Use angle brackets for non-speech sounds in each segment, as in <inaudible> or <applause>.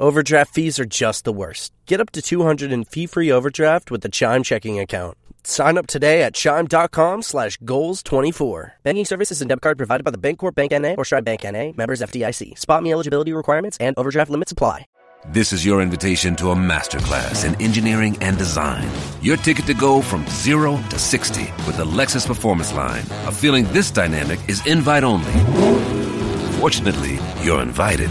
Overdraft fees are just the worst. Get up to 200 in fee-free overdraft with the Chime checking account. Sign up today at chime.com slash goals24. Banking services and debit card provided by the Bancorp Bank N.A. or Stride Bank N.A. Members FDIC. Spot me eligibility requirements and overdraft limits apply. This is your invitation to a masterclass in engineering and design. Your ticket to go from zero to 60 with the Lexus Performance Line. A feeling this dynamic is invite only. Fortunately, you're invited.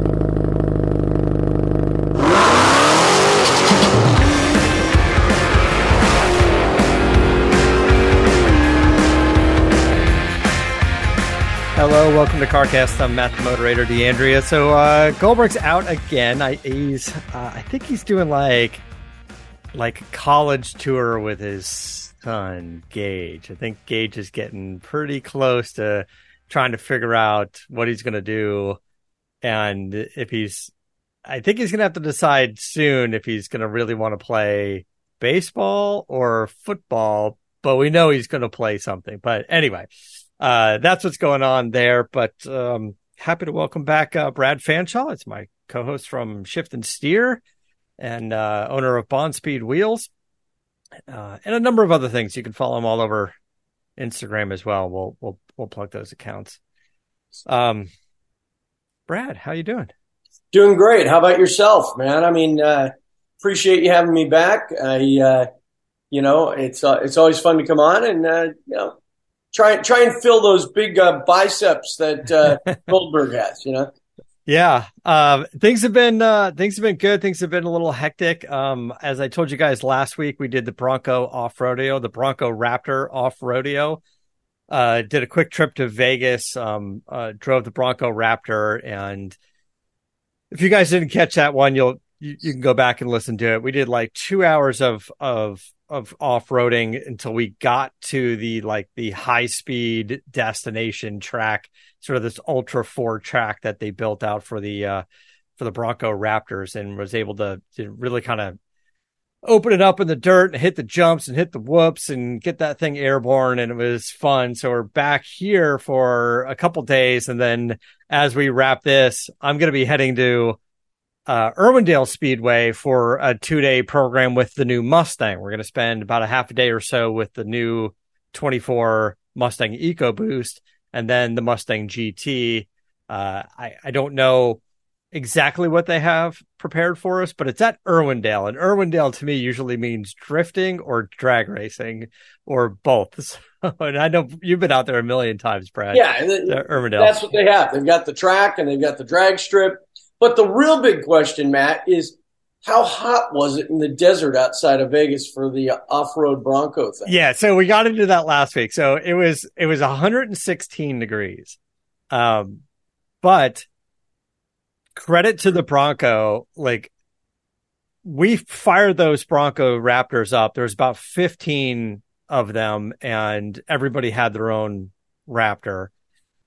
Hello, welcome to CarCast. I'm Matt, the moderator, D'Andria. So uh, Goldberg's out again. I, he's, uh, I think he's doing like, like college tour with his son Gage. I think Gage is getting pretty close to trying to figure out what he's going to do, and if he's, I think he's going to have to decide soon if he's going to really want to play baseball or football. But we know he's going to play something. But anyway uh, that's what's going on there. But um, happy to welcome back uh, Brad Fanshaw. It's my co-host from Shift and Steer and uh, owner of Bon Speed Wheels uh, and a number of other things. You can follow him all over Instagram as well. We'll we'll we'll plug those accounts. Um, Brad, how you doing? Doing great. How about yourself, man? I mean, uh, appreciate you having me back. I, uh, you know, it's it's always fun to come on and you know try try and fill those big uh, biceps that uh, <laughs> Goldberg has. You know. Yeah, um, things have been uh, things have been good. Things have been a little hectic. Um, as I told you guys last week, we did the Bronco Off-Roadeo, the Bronco Raptor Off-Roadeo. Uh, did a quick trip to Vegas. Um, uh, drove the Bronco Raptor, and if you guys didn't catch that one, you'll you, you can go back and listen to it. We did like two hours of of of off-roading until we got to the like the high speed destination track sort of this ultra four track that they built out for the uh for the bronco raptors and was able to, to really kind of open it up in the dirt and hit the jumps and hit the whoops and get that thing airborne and it was fun. So we're back here for a couple days and then as we wrap this i'm going to be heading to uh, Irwindale Speedway for a two day program with the new Mustang. We're going to spend about a half a day or so with the new 24 Mustang EcoBoost and then the Mustang GT. Uh, I, I don't know exactly what they have prepared for us, but it's at Irwindale. And Irwindale to me usually means drifting or drag racing or both. <laughs> So, and I know you've been out there a million times, Brad. Yeah, the, Irwindale. That's what they have. They've got the track and they've got the drag strip but the real big question, Matt, is how hot was it in the desert outside of Vegas for the off-road Bronco thing? Yeah, so we got into that last week. So it was it was 116 degrees. Um but credit to the Bronco, like we fired those Bronco Raptors up. There's about 15 of them and everybody had their own Raptor.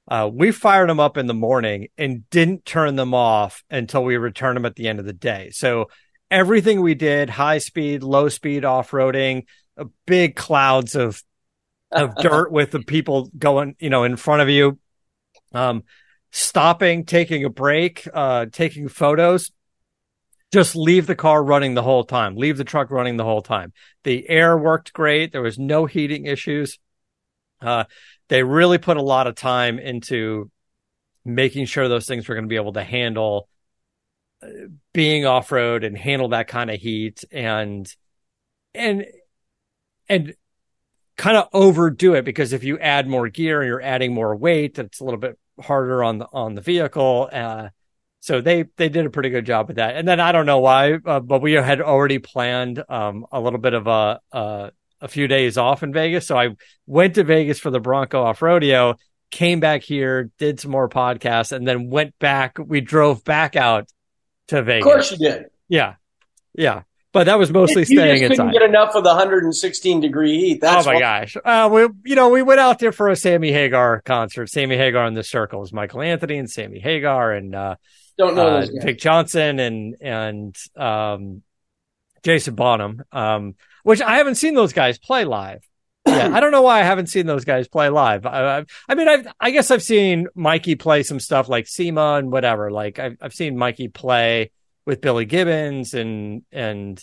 Uh, we fired them up in the morning and didn't turn them off until we returned them at the end of the day. So everything we did, high speed, low speed off roading, uh, big clouds of of <laughs> dirt with the people going, you know, in front of you, um, stopping, taking a break, uh, taking photos. Just leave the car running the whole time. Leave the truck running the whole time. The air worked great. There was no heating issues. Uh, they really put a lot of time into making sure those things were going to be able to handle uh, being off road and handle that kind of heat and and and kind of overdo it because if you add more gear and you're adding more weight, it's a little bit harder on the on the vehicle. Uh, so they they did a pretty good job with that. And then I don't know why, uh, but we had already planned um, a little bit of a, a a few days off in Vegas. So I went to Vegas for the Bronco Off-Roadeo, came back here, did some more podcasts, and then went back. We drove back out to Vegas. Of course you did. Yeah. Yeah. but that was mostly you staying just couldn't inside. get enough of the 116 degree heat. That's oh my why- gosh! Uh, we you know we went out there for a Sammy Hagar concert. Sammy Hagar in the Circles, Michael Anthony and Sammy Hagar and uh, Don't know uh. Vic Johnson and and um, Jason Bonham, um, which I haven't seen those guys play live. Yeah, I don't know why I haven't seen those guys play live. I, I, I mean, I've, I guess I've seen Mikey play some stuff like SEMA and whatever. Like I've, I've seen Mikey play with Billy Gibbons and and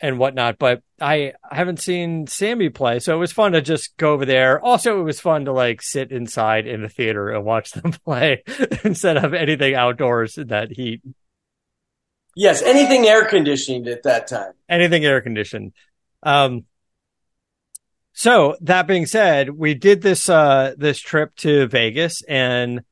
and whatnot, but I, I haven't seen Sammy play. So it was fun to just go over there. Also, it was fun to like sit inside in the theater and watch <laughs> them play instead of anything outdoors in that heat. Yes, anything air conditioned at that time. anything air conditioned. Um, so that being said, we did this uh this trip to Vegas and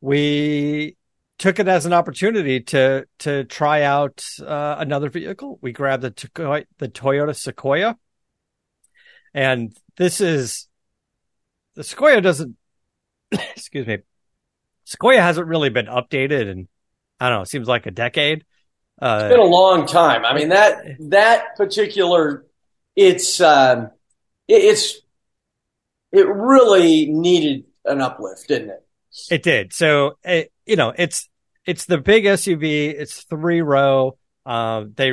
we took it as an opportunity to to try out uh, another vehicle. We grabbed the Toyo- the Toyota Sequoia, and this is the Sequoia doesn't. <coughs> excuse me, Sequoia hasn't really been updated, and I don't know. It seems like a decade. Uh, It's been a long time. I mean that that particular it's um, it, it's it really needed an uplift, didn't it? It did. So it, you know, it's it's the big SUV. It's three row. Uh, they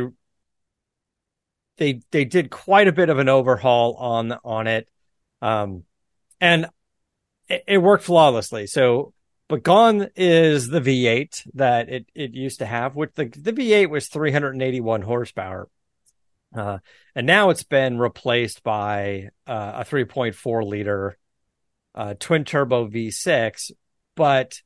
they they did quite a bit of an overhaul on on it, um, and it, it worked flawlessly. So, but gone is the V8 that it it used to have. Which the the V8 was 381 horsepower. Uh, and now it's been replaced by uh, a 3.4 liter uh, twin turbo V6, but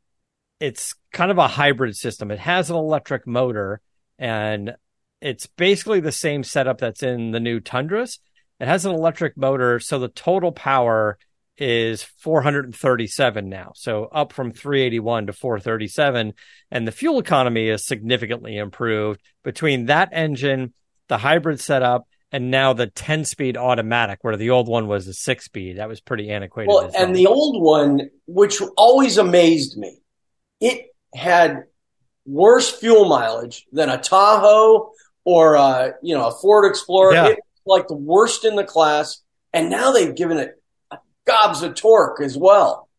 it's kind of a hybrid system. It has an electric motor and it's basically the same setup that's in the new Tundras. It has an electric motor, so the total power is 437 now. So up from 381 to 437 and the fuel economy is significantly improved between that engine, the hybrid setup and now the 10 speed automatic where the old one was a 6 speed. That was pretty antiquated. Well, as and the old one, which always amazed me, it had worse fuel mileage than a Tahoe or uh, you know a Ford Explorer. Yeah. It was like the worst in the class, and now they've given it gobs of torque as well.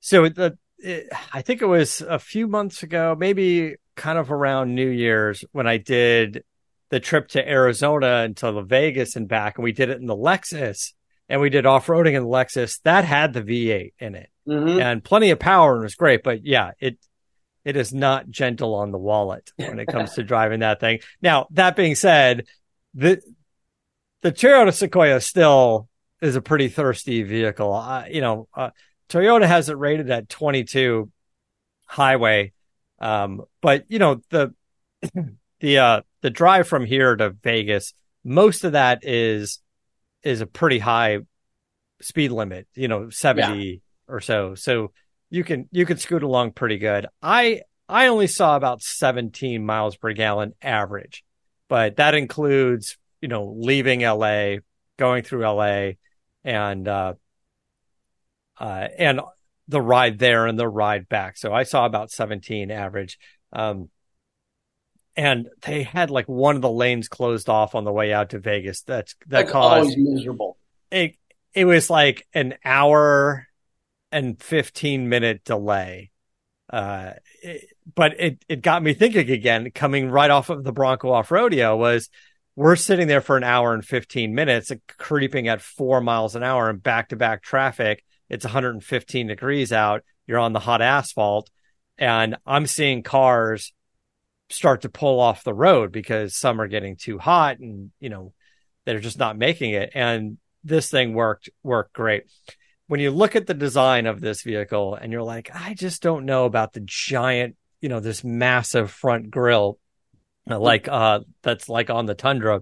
So the it, I think it was a few months ago, maybe kind of around New Year's when I did the trip to Arizona until the Vegas and back, and we did it in the Lexus, and we did off roading in the Lexus that had the V8 in it Mhm. and plenty of power and it was great. But yeah, it it is not gentle on the wallet when it comes to <laughs> driving that thing. Now that being said, the the Toyota Sequoia still is a pretty thirsty vehicle. Uh, you know, uh, Toyota has it rated at 22 highway, um, but you know the <clears throat> the uh, the drive from here to Vegas, most of that is is a pretty high speed limit. You know, 70 or so. So you can you can scoot along pretty good. I I only saw about 17 miles per gallon average, but that includes you know leaving LA, going through LA, and uh, uh, and the ride there and the ride back. So I saw about 17 average. Um, and they had like one of the lanes closed off on the way out to Vegas. That's that That's caused miserable. it. It was like an hour and 15 minute delay. Uh, it- but it, it got me thinking again, coming right off of the Bronco Off-Roadeo was we're sitting there for an hour and 15 minutes, creeping at four miles an hour in back to back traffic. It's 115 degrees out. You're on the hot asphalt and I'm seeing cars start to pull off the road because some are getting too hot and, you know, they're just not making it. And this thing worked, worked great when you look at the design of this vehicle and you're like, I just don't know about the giant, you know, this massive front grille, uh, <laughs> like uh, that's like on the Tundra.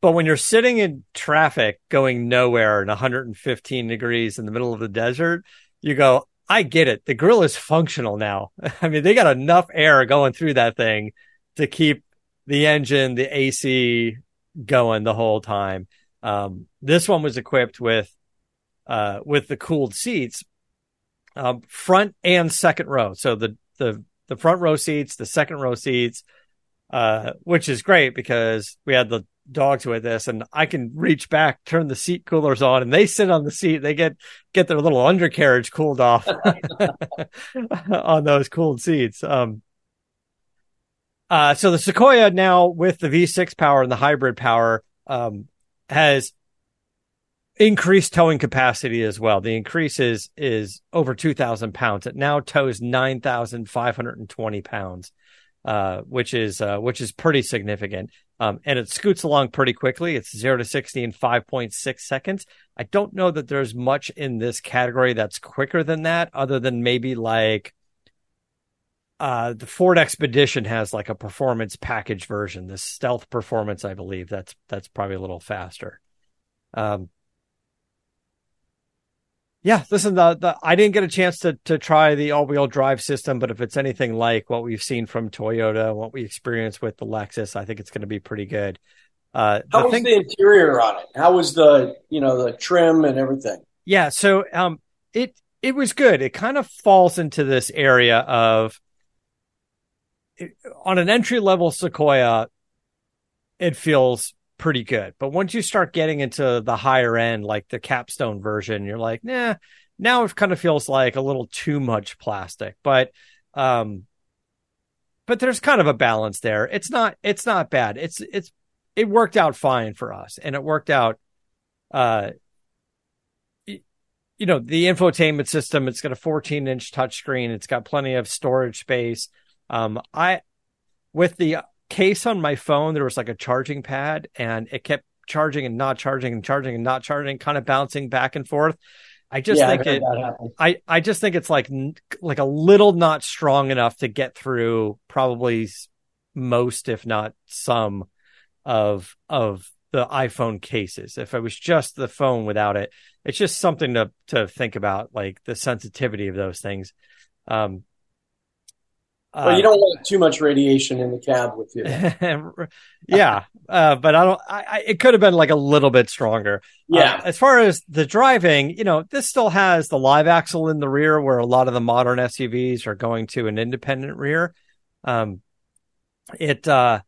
But when you're sitting in traffic going nowhere in 115 degrees in the middle of the desert, you go, I get it. The grill is functional now. <laughs> I mean, they got enough air going through that thing to keep the engine, the AC going the whole time. Um, this one was equipped with uh, with the cooled seats, um, front and second row. So the the the front row seats, the second row seats, uh, which is great because we had the dogs with us and I can reach back, turn the seat coolers on and they sit on the seat. They get, get their little undercarriage cooled off <laughs> on those cooled seats. Um, uh, so the Sequoia now with the V6 power and the hybrid power, um, has increased towing capacity as well. The increase is, is over 2000 pounds. It now tows 9,520 pounds uh, which is uh, which is pretty significant. Um, and it scoots along pretty quickly. It's zero to sixty in five point six seconds. I don't know that there's much in this category that's quicker than that, other than maybe like uh, the Ford Expedition has like a performance package version, the Stealth Performance, I believe. That's that's probably a little faster. Um, yeah, listen, the, the I didn't get a chance to to try the all wheel drive system, but if it's anything like what we've seen from Toyota, what we experienced with the Lexus, I think it's going to be pretty good. Uh, How was thing, the interior on it? How was the you know the trim and everything? Yeah, so um, it it was good. It kind of falls into this area of it, on an entry level Sequoia, it feels pretty good. But once you start getting into the higher end, like the capstone version, you're like, nah, now it kind of feels like a little too much plastic. But um but there's kind of a balance there. It's not it's not bad. It's it's it worked out fine for us and it worked out uh you know the infotainment system it's got a 14 inch touchscreen it's got plenty of storage space um i with the case on my phone, there was like a charging pad and it kept charging and not charging and charging and not charging, kind of bouncing back and forth. I just yeah, think I it, I, I just think it's like, like a little not strong enough to get through probably most, if not some of, of the iPhone cases. If it was just the phone without it, it's just something to, to think about, like the sensitivity of those things. Um, well, you uh, don't want too much radiation in the cab with you. <laughs> yeah, uh, but I don't. I, I, it could have been like a little bit stronger. Yeah. Uh, as far as the driving, you know, this still has the live axle in the rear, where a lot of the modern SUVs are going to an independent rear. Um, it uh,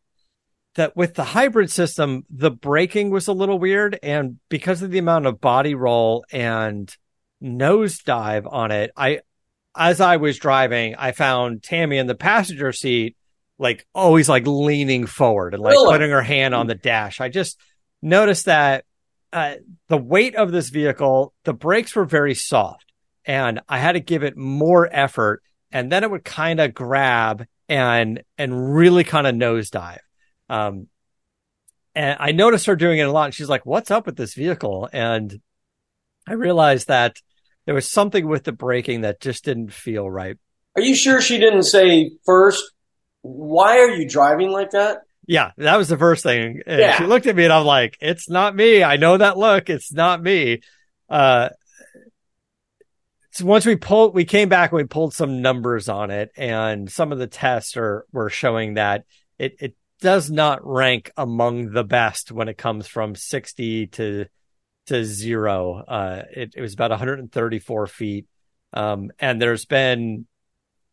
that with the hybrid system, the braking was a little weird, and because of the amount of body roll and nosedive on it, I as I was driving, I found Tammy in the passenger seat, like always like leaning forward and like really? putting her hand on the dash. I just noticed that uh, the weight of this vehicle, the brakes were very soft and I had to give it more effort and then it would kind of grab and, and really kind of nosedive. Um, and I noticed her doing it a lot and she's like, what's up with this vehicle? And I realized that there was something with the braking that just didn't feel right. Are you sure she didn't say first, why are you driving like that? Yeah, that was the first thing. And yeah. She looked at me and I'm like, it's not me. I know that look. It's not me. Uh, so once we pulled, we came back and we pulled some numbers on it, and some of the tests are were showing that it it does not rank among the best when it comes from 60 to to zero. Uh, it, it was about 134 feet. Um, and there's been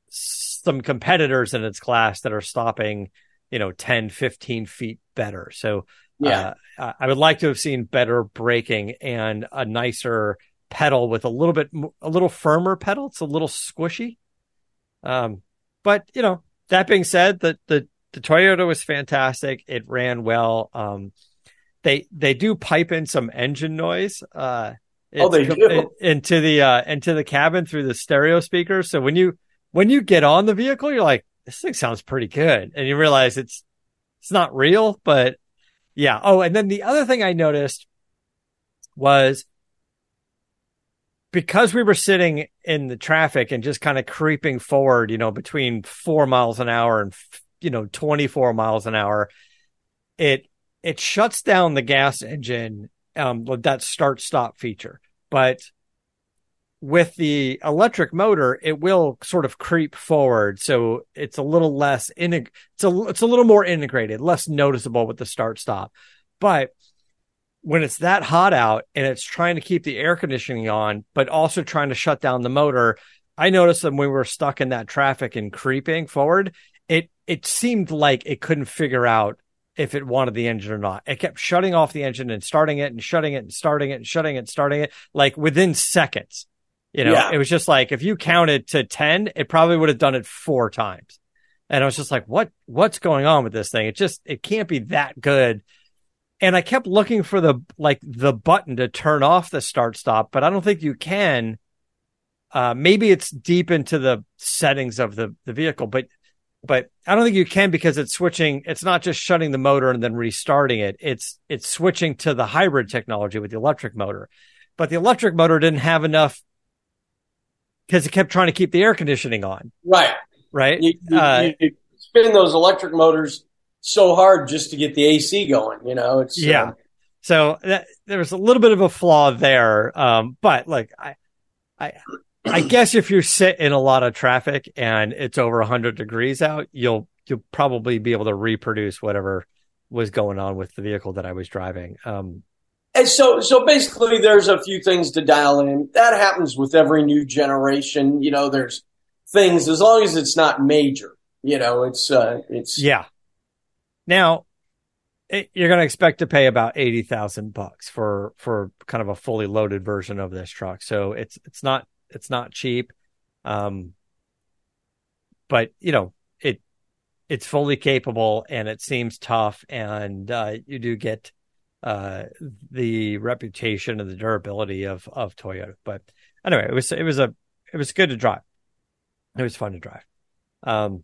some competitors in its class that are stopping, you know, 10, 15 feet better. So, yeah, uh, I would like to have seen better braking and a nicer pedal with a little bit, a little firmer pedal. It's a little squishy. Um, but you know, that being said, the, the, the Toyota was fantastic. It ran well. Um, they they do pipe in some engine noise. Uh, oh, they do into the uh, into the cabin through the stereo speakers. So when you when you get on the vehicle, you're like, this thing sounds pretty good, and you realize it's it's not real, but yeah. Oh, and then the other thing I noticed was because we were sitting in the traffic and just kind of creeping forward, you know, between four miles an hour and you know 24 miles an hour, it it shuts down the gas engine, um, that start stop feature. But with the electric motor, it will sort of creep forward. So it's a little less in it's a, it's a little more integrated, less noticeable with the start stop. But when it's that hot out and it's trying to keep the air conditioning on, but also trying to shut down the motor, I noticed that when we were stuck in that traffic and creeping forward, it it seemed like it couldn't figure out if it wanted the engine or not. It kept shutting off the engine and starting it and shutting it and starting it and shutting it and starting it like within seconds. You know, yeah. it was just like if you counted to 10, it probably would have done it four times. And I was just like, what what's going on with this thing? It just it can't be that good. And I kept looking for the like the button to turn off the start stop, but I don't think you can. Uh, maybe it's deep into the settings of the the vehicle, but but I don't think you can because it's switching. It's not just shutting the motor and then restarting it. It's it's switching to the hybrid technology with the electric motor. But the electric motor didn't have enough because it kept trying to keep the air conditioning on. Right. Right. You, you, uh, you spin those electric motors so hard just to get the AC going. You know. It's yeah. Uh, so that, there was a little bit of a flaw there, um, but like I, I I guess if you sit in a lot of traffic and it's over 100 degrees out, you'll you'll probably be able to reproduce whatever was going on with the vehicle that I was driving. Um, and so so basically there's a few things to dial in. That happens with every new generation. You know, there's things as long as it's not major, you know, it's uh it's Yeah. Now, it, you're going to expect to pay about 80,000 bucks for for kind of a fully loaded version of this truck. So it's it's not it's not cheap. Um, but you know, it it's fully capable and it seems tough, and uh, you do get uh, the reputation and the durability of of Toyota. But anyway, it was it was a it was good to drive. It was fun to drive. Um,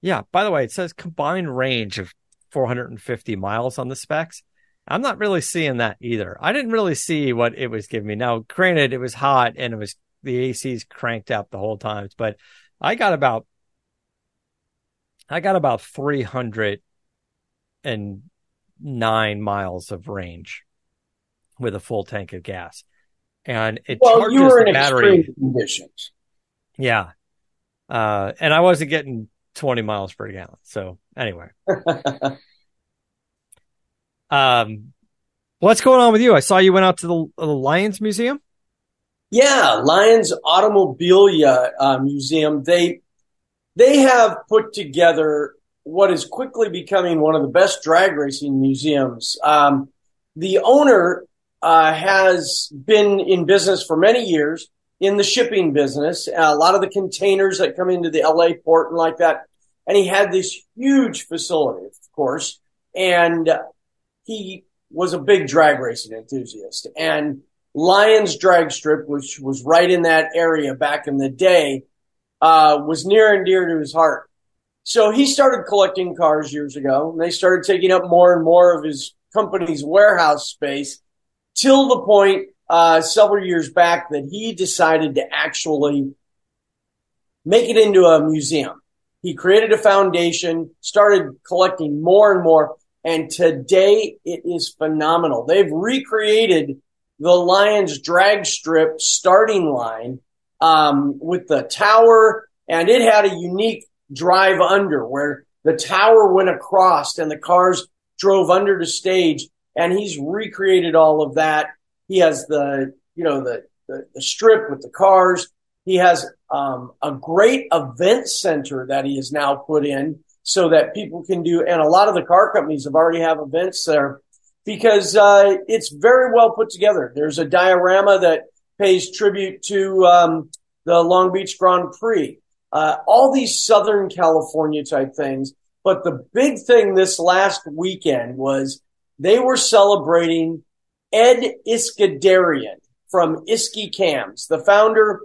yeah. By the way, it says combined range of 450 miles on the specs. I'm not really seeing that either. I didn't really see what it was giving me. Now, granted, it was hot and it was the AC's cranked up the whole time, but I got about I got about 309 miles of range with a full tank of gas. And it well, charges you were the in battery. extreme conditions. Yeah. Uh, and I wasn't getting 20 miles per gallon. So anyway. <laughs> Um, what's going on with you? I saw you went out to the, the Lions Museum. Yeah, Lions Automobilia uh, Museum. They they have put together what is quickly becoming one of the best drag racing museums. Um, the owner uh, has been in business for many years in the shipping business. a lot of the containers that come into the LA port and like that. And he had this huge facility, of course. And he was a big drag racing enthusiast and Lions drag strip, which was right in that area back in the day, uh, was near and dear to his heart. So he started collecting cars years ago and they started taking up more and more of his company's warehouse space till the point, uh, several years back that he decided to actually make it into a museum. He created a foundation, started collecting more and more. And today it is phenomenal. They've recreated the Lions drag strip starting line um, with the tower, and it had a unique drive under where the tower went across and the cars drove under the stage. And he's recreated all of that. He has the, you know, the, the, the strip with the cars. He has um, a great event center that he has now put in so that people can do, and a lot of the car companies have already have events there because uh, it's very well put together. There's a diorama that pays tribute to um, the Long Beach Grand Prix, uh, all these Southern California type things. But the big thing this last weekend was they were celebrating Ed Iskenderian from Isky Cams, the founder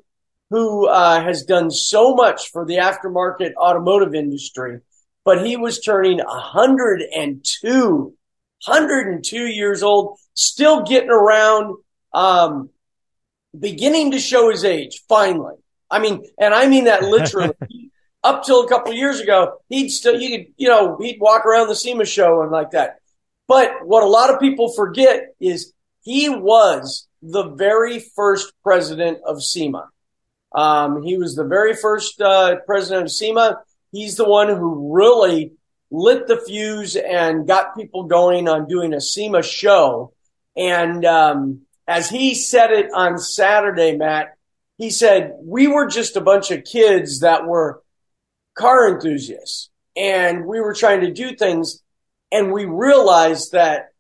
who uh, has done so much for the aftermarket automotive industry but he was turning 102, 102 years old, still getting around, um, beginning to show his age finally. I mean, and I mean that literally. <laughs> Up till a couple of years ago, he'd still, you could, you know, he'd walk around the SEMA show and like that. But what a lot of people forget is he was the very first president of SEMA. Um, he was the very first uh, president of SEMA. He's the one who really lit the fuse and got people going on doing a SEMA show. And um, as he said it on Saturday, Matt, he said, We were just a bunch of kids that were car enthusiasts and we were trying to do things and we realized that,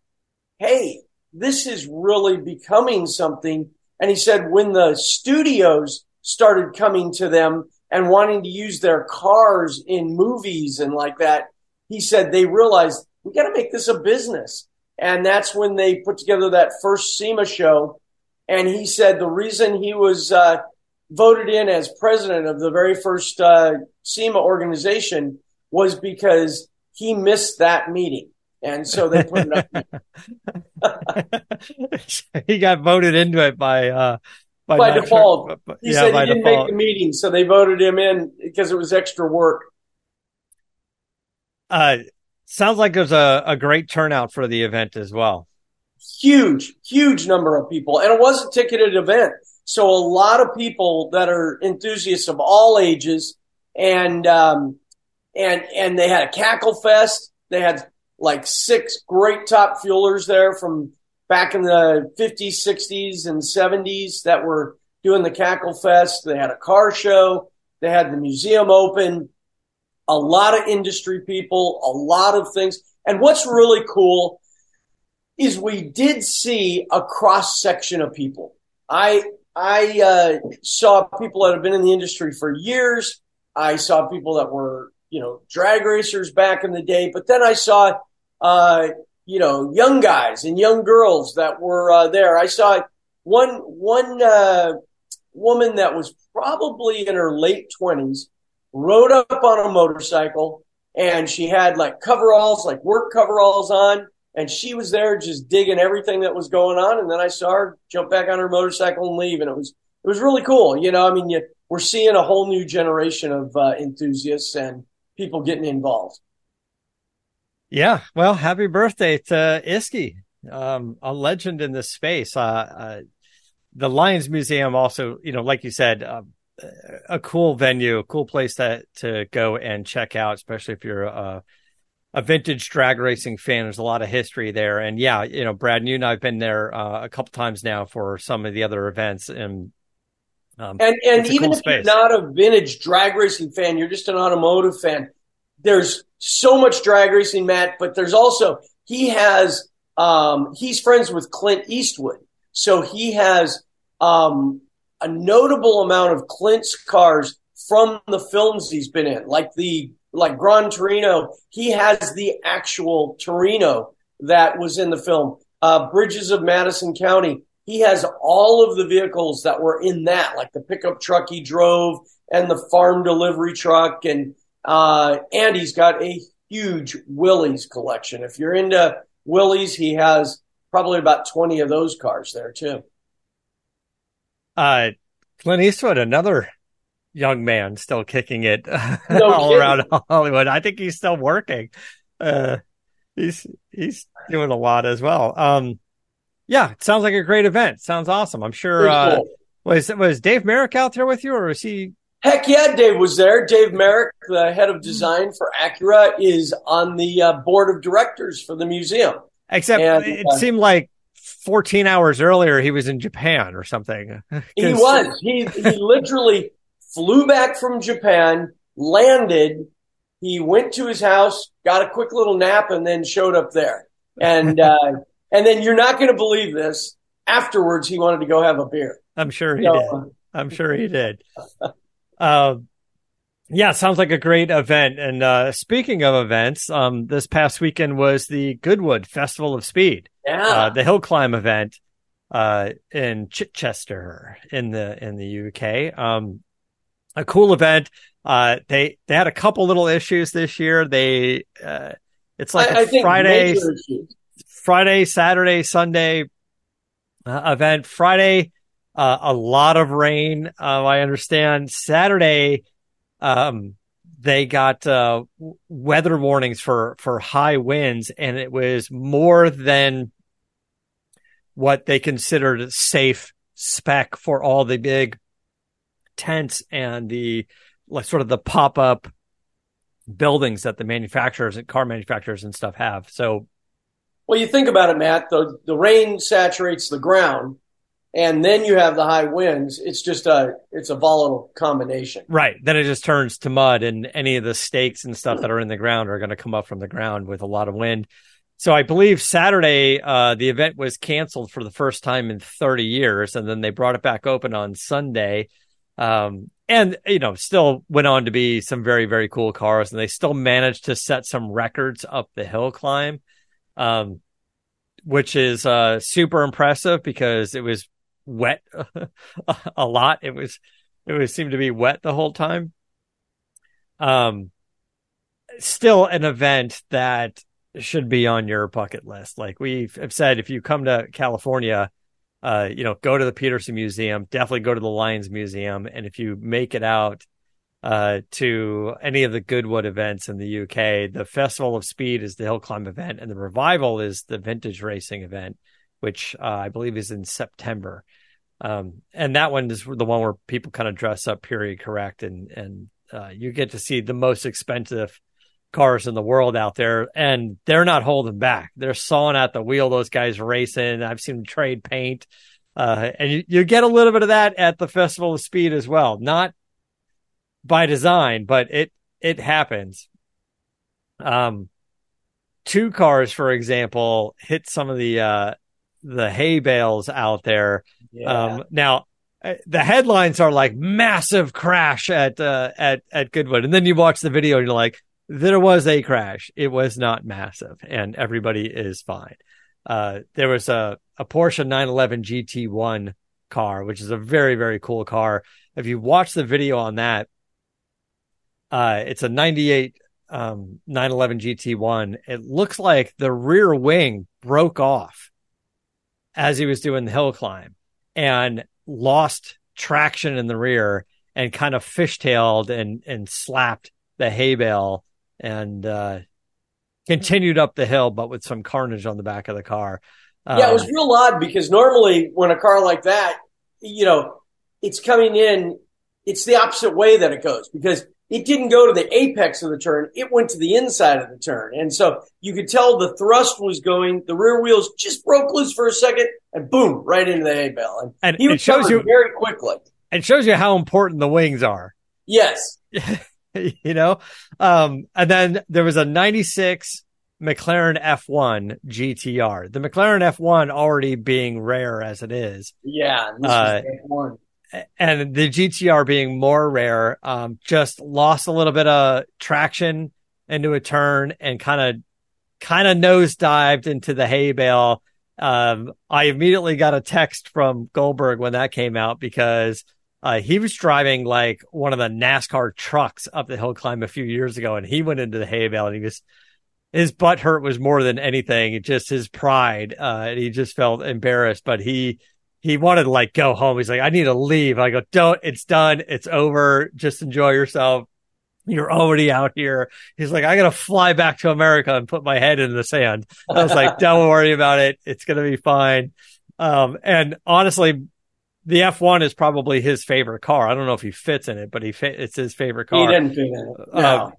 hey, this is really becoming something. And he said when the studios started coming to them and wanting to use their cars in movies and like that, he said they realized we got to make this a business. And that's when they put together that first SEMA show. And he said the reason he was uh, voted in as president of the very first uh, SEMA organization was because he missed that meeting. And so they put it up. <laughs> he got voted into it by uh, by, by default. Sure, but, he yeah, said he didn't default. make the meeting, so they voted him in because it was extra work. Uh, sounds like there's a, a great turnout for the event as well. Huge, huge number of people, and it was a ticketed event. So a lot of people that are enthusiasts of all ages, and um, and and they had a cackle fest. They had like six great top fuelers there from back in the 50s, 60s, and 70s that were doing the cackle fest. They had a car show. They had the museum open. A lot of industry people, a lot of things. And what's really cool is we did see a cross section of people. I I uh, saw people that have been in the industry for years. I saw people that were, you know, drag racers back in the day. But then I saw, uh, you know, young guys and young girls that were uh, there. I saw one one uh, woman that was probably in her late twenties rode up on a motorcycle and she had like coveralls, like work coveralls on and she was there just digging everything that was going on. And then I saw her jump back on her motorcycle and leave, and it was it was really cool. You know, I mean, you, we're seeing a whole new generation of uh, enthusiasts and people getting involved. Yeah, well, happy birthday to Isky, um, a legend in this space. Uh, uh, the Lions Museum also, you know, like you said, uh, a cool venue, a cool place to to go and check out, especially if you're a a vintage drag racing fan. There's a lot of history there, and yeah, you know, Brad, and you and I've been there uh, a couple times now for some of the other events, and um, and and even cool if space. you're not a vintage drag racing fan, you're just an automotive fan. There's so much drag racing, Matt, but there's also he has um, he's friends with Clint Eastwood, so he has um, a notable amount of Clint's cars from the films he's been in, like the like Gran Torino, he has the actual Torino that was in the film. Uh, Bridges of Madison County, he has all of the vehicles that were in that, like the pickup truck he drove and the farm delivery truck, and uh, and he's got a huge Willys collection. If you're into Willys, he has probably about twenty of those cars there too. Uh, Clint Eastwood, another young man still kicking it <laughs> no all kidding. around Hollywood. I think he's still working. Uh, he's he's doing a lot as well. Um, yeah, it sounds like a great event. Sounds awesome. I'm sure. Uh, cool. Was was Dave Marek out there with you, or was he? Heck yeah, Dave was there. Dave Marek, the head of design for Acura, is on the uh, board of directors for the museum. Except and, it uh, seemed like 14 hours earlier he was in Japan or something. <laughs> he was. He he literally flew back from Japan, landed. He went to his house, got a quick little nap, and then showed up there. And uh, <laughs> and then you're not going to believe this. Afterwards, he wanted to go have a beer. I'm sure he so, did. I'm sure he did. <laughs> uh, yeah, sounds like a great event. And uh, speaking of events, um, this past weekend was the Goodwood Festival of Speed. Yeah, uh, the hill climb event uh, in Chichester in the in the UK. Um, a cool event. Uh, they they had a couple little issues this year. They uh, it's like I, a I Friday, Friday, Saturday, Sunday uh, event. Friday, uh, a lot of rain. Uh, I understand. Saturday, um, they got uh, weather warnings for for high winds, and it was more than what they considered safe spec for all the big tents and the like sort of the pop up buildings that the manufacturers and car manufacturers and stuff have. So, well, you think about it, Matt. The the rain saturates the ground, and then you have the high winds, it's just a it's a volatile combination. Right. Then it just turns to mud, and any of the stakes and stuff that are in the ground are going to come up from the ground with a lot of wind. So I believe Saturday uh, the event was canceled for the first time in 30 years, and then they brought it back open on Sunday. Um, and you know, still went on to be some very very cool cars, and they still managed to set some records up the hill climb. Um, which is uh, super impressive because it was wet <laughs> a lot. It was it was seemed to be wet the whole time. Um, still an event that should be on your bucket list. Like we have said, if you come to California, uh, you know, go to the Peterson Museum, definitely go to the Lions Museum, and if you make it out uh, to any of the Goodwood events in the UK, the Festival of Speed is the hill climb event, and the Revival is the vintage racing event, which uh, I believe is in September. Um, and that one is the one where people kind of dress up period correct and and uh, you get to see the most expensive cars in the world out there and they're not holding back. They're sawing at the wheel those guys racing. I've seen them trade paint uh, and you, you get a little bit of that at the festival of speed as well. Not by design but it it happens. Um two cars for example hit some of the uh the hay bales out there yeah. Um, now, uh, the headlines are like massive crash at uh, at at Goodwood, and then you watch the video and you're like, there was a crash. It was not massive, and everybody is fine. Uh, there was a a Porsche 911 GT1 car, which is a very very cool car. If you watch the video on that, uh, it's a 98 um, 911 GT1. It looks like the rear wing broke off as he was doing the hill climb and lost traction in the rear and kind of fishtailed and and slapped the hay bale and uh, continued up the hill, but with some carnage on the back of the car. Um, yeah, it was um, real odd because normally when a car like that, you know, it's coming in, it's the opposite way that it goes because it didn't go to the apex of the turn. It went to the inside of the turn. And so you could tell the thrust was going, the rear wheels just broke loose for a second and boom, right into the hay bale. And, and he it shows you very quickly. It shows you how important the wings are. Yes. <laughs> you know? Um, and then there was a 96 McLaren F1 GTR. The McLaren F1 already being rare as it is. Yeah. Uh, F1 and the GTR being more rare, um, just lost a little bit of traction into a turn and kind of, kind of nosedived into the hay bale. Um, I immediately got a text from Goldberg when that came out because, uh, he was driving like one of the NASCAR trucks up the hill climb a few years ago and he went into the hay bale and he was, his butt hurt was more than anything, It just his pride. Uh, and he just felt embarrassed, but he, he wanted to like go home. He's like, I need to leave. I go, don't, it's done. It's over. Just enjoy yourself. You're already out here. He's like, I got to fly back to America and put my head in the sand. I was like, <laughs> don't worry about it. It's going to be fine. Um, and honestly, the F1 is probably his favorite car. I don't know if he fits in it, but he fit, it's his favorite car. He didn't fit in it. No. Um,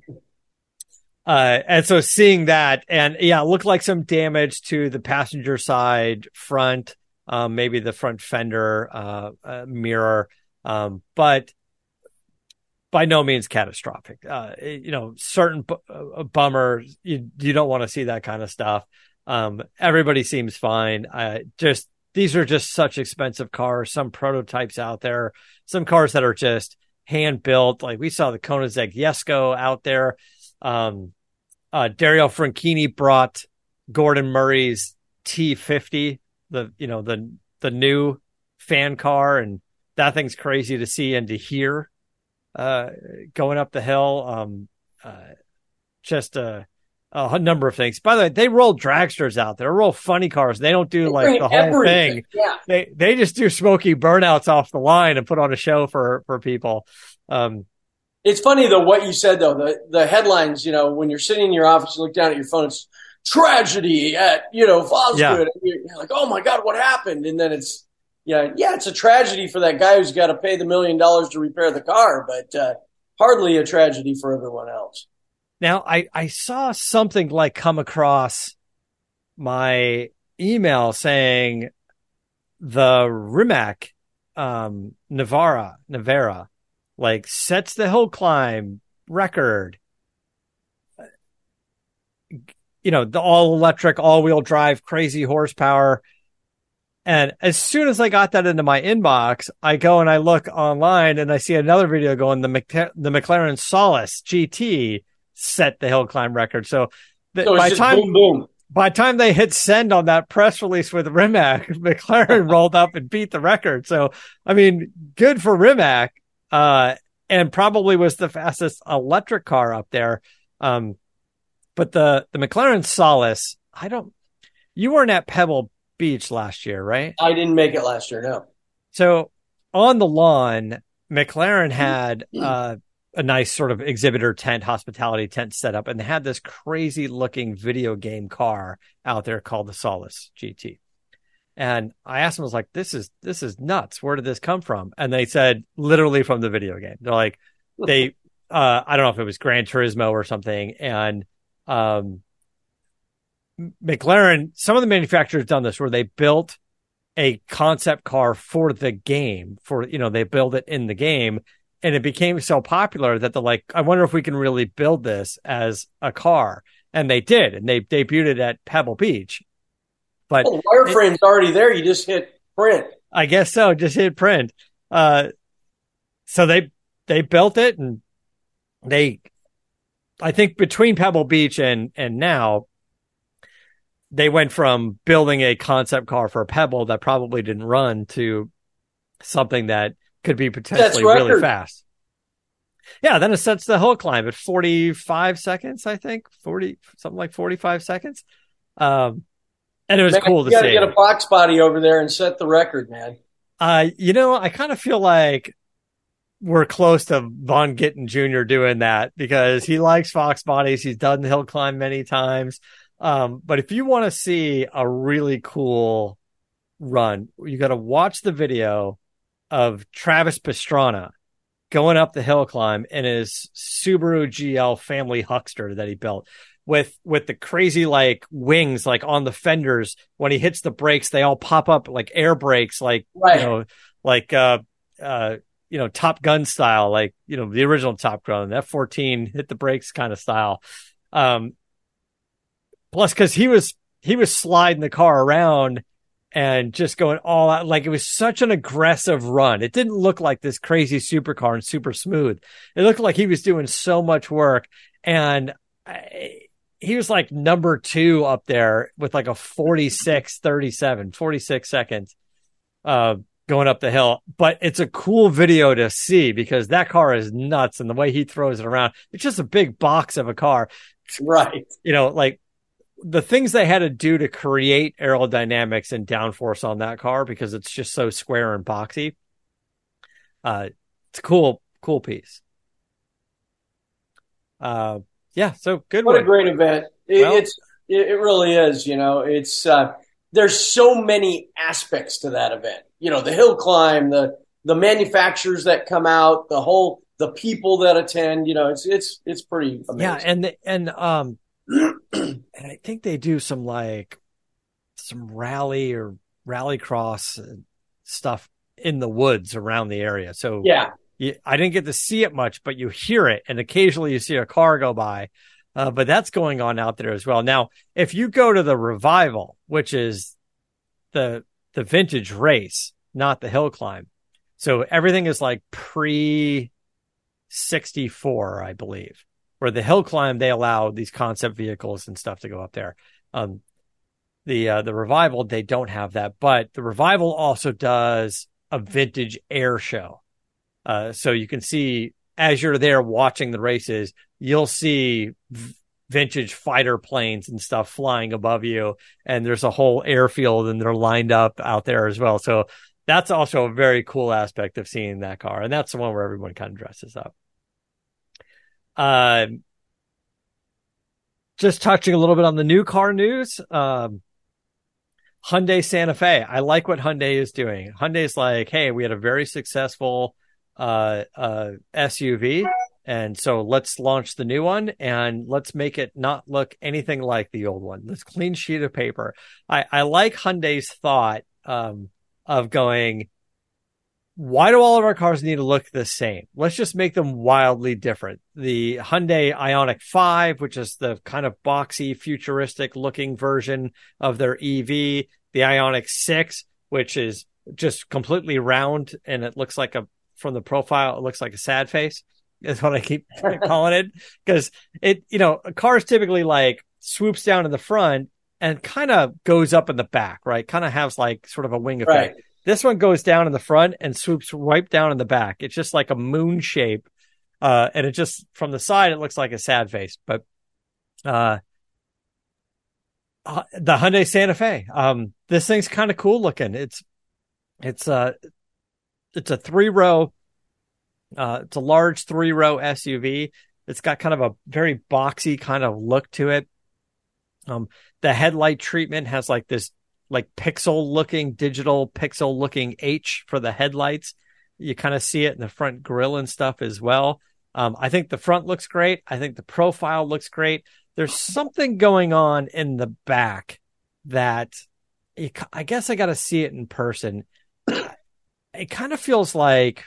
uh, and so seeing that and yeah, it looked like some damage to the passenger side front um, maybe the front fender uh, uh, mirror, um, but by no means catastrophic. Uh, you know, certain b- uh, bummer. You you don't want to see that kind of stuff. Um, everybody seems fine. just these are just such expensive cars. Some prototypes out there, some cars that are just hand built. Like we saw the Koenigsegg Jesko out there. Um, uh, Dario Franchitti brought Gordon Murray's T50 the you know the the new fan car, and that thing's crazy to see and to hear uh, going up the hill. Um, uh, just a, a number of things. By the way, they roll dragsters out there, roll funny cars. They don't do they like the whole everything. thing. Yeah. They they just do smoky burnouts off the line and put on a show for for people. Um, it's funny though what you said though the the headlines. You know, when you're sitting in your office, you look down at your phone. It's tragedy at you know Fosgood. Yeah. You're like, oh my god, what happened? And then it's yeah, yeah, it's a tragedy for that guy who's got to pay the million dollars to repair the car, but uh, hardly a tragedy for everyone else. Now, I I saw something like come across my email saying the Rimac um, Nevera, Nevera, like sets the hill climb record. You know, the all electric, all wheel drive, crazy horsepower. And as soon as I got that into my inbox, I go and I look online and I see another video going the Mc- the McLaren Solus GT set the hill climb record. So, the, So by time boom, boom. by time they hit send on that press release with Rimac, <laughs> McLaren <laughs> rolled up and beat the record. So, I mean, good for Rimac, uh, and probably was the fastest electric car up there. Um, but the, the McLaren Solus, I don't, you weren't at Pebble Beach last year, right? I didn't make it last year. No. So on the lawn, McLaren had uh, a nice sort of exhibitor tent, hospitality tent set up, and they had this crazy looking video game car out there called the Solus GT. And I asked them, I was like, this is this is nuts. Where did this come from? And they said, literally from the video game. They're like, <laughs> they uh, I don't know if it was Gran Turismo or something, and um, McLaren, some of the manufacturers done this where they built a concept car for the game for you know they build it in the game and it became so popular that they're like i wonder if we can really build this as a car and they did and they debuted it at pebble beach but Well, the wireframe's already there. You just hit print. i guess so just hit print uh so they they built it and they i think between pebble beach and and now they went from building a concept car for Pebble that probably didn't run to something that could be potentially really fast. Yeah, then it sets the hill climb at 45 seconds, I think, 40 something like 45 seconds. Um and it was Man, cool to you got to see. get a Fox body over there and set the record, man. Uh, you know, I kind of feel like we're close to Vaughn Gittin Jr. doing that because he likes Fox bodies. He's done the hill climb many times. Um, but if you want to see a really cool run, you got to watch the video of Travis Pastrana going up the hill climb in his Subaru GL family Huckster that he built with with the crazy like wings like on the fenders when he hits the brakes they all pop up like air brakes like Right. you know like uh uh you know top gun style like you know the original top gun f14 hit the brakes kind of style. Um plus because he was he was sliding the car around and just going all out like it was such an aggressive run. It didn't look like this crazy supercar and super smooth. It looked like he was doing so much work and I, he was like number two up there with like a 46 37 46 seconds uh going up the hill but it's a cool video to see because that car is nuts and the way he throws it around it's just a big box of a car Right. you know like the things they had to do to create aerodynamics and downforce on that car because it's just so square and boxy uh it's a cool cool piece uh yeah so good What one a great event. It, Well- it's it, it really is. You know, it's uh, there's so many aspects to that event. You know, the hill climb, the the manufacturers that come out, the whole the people that attend. You know, it's it's it's pretty amazing. Yeah, and the, and um, <clears throat> and I think they do some like some rally or rally cross stuff in the woods around the area. So yeah, you, I didn't get to see it much, but you hear it, and occasionally you see a car go by. Uh, but that's going on out there as well. Now, if you go to the revival, which is the the vintage race, not the hill climb, so everything is like pre sixty four, I believe. Where the hill climb, they allow these concept vehicles and stuff to go up there. Um, the uh, the revival, they don't have that, but the revival also does a vintage air show. Uh, so you can see as you're there watching the races, you'll see vintage fighter planes and stuff flying above you, and there's a whole airfield and they're lined up out there as well. So that's also a very cool aspect of seeing that car, and that's the one where everyone kind of dresses up. Um, just touching a little bit on the new car news. Um, Hyundai Santa Fe. I like what Hyundai is doing. Hyundai's like, hey, we had a very successful uh, uh, SUV, and so let's launch the new one and let's make it not look anything like the old one. This clean sheet of paper. I, I like Hyundai's thought um, of going, why do all of our cars need to look the same? Let's just make them wildly different. The Hyundai Ioniq 5, which is the kind of boxy, futuristic looking version of their EV, the Ioniq 6, which is just completely round and it looks like a, from the profile, it looks like a sad face is what I keep <laughs> calling it. Cause it, you know, cars typically like swoops down in the front and kind of goes up in the back, right? Kind of has like sort of a wing effect. Right. This one goes down in the front and swoops right down in the back. It's just like a moon shape. Uh, and it just from the side, it looks like a sad face, but, uh, uh the Hyundai Santa Fe. Um, this thing's kind of cool looking. It's, it's uh, it's a three row, uh, it's a large three row SUV. It's got kind of a very boxy kind of look to it. Um, the headlight treatment has like this like pixel looking digital pixel looking H for the headlights. You kind of see it in the front grill and stuff as well. Um, I think the front looks great. I think the profile looks great. There's something going on in the back that I guess I got to see it in person. It kind of feels like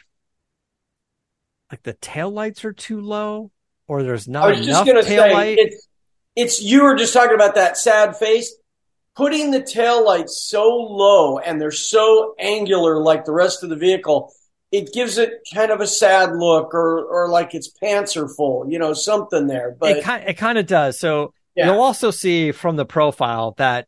like the tail lights are too low or there's not enough tail light. It's, it's you were just talking about that sad face putting the tail lights so low and they're so angular like the rest of the vehicle, it gives it kind of a sad look or or like its pants are full, you know, something there. But it kind it kind of does. So yeah. you'll also see from the profile that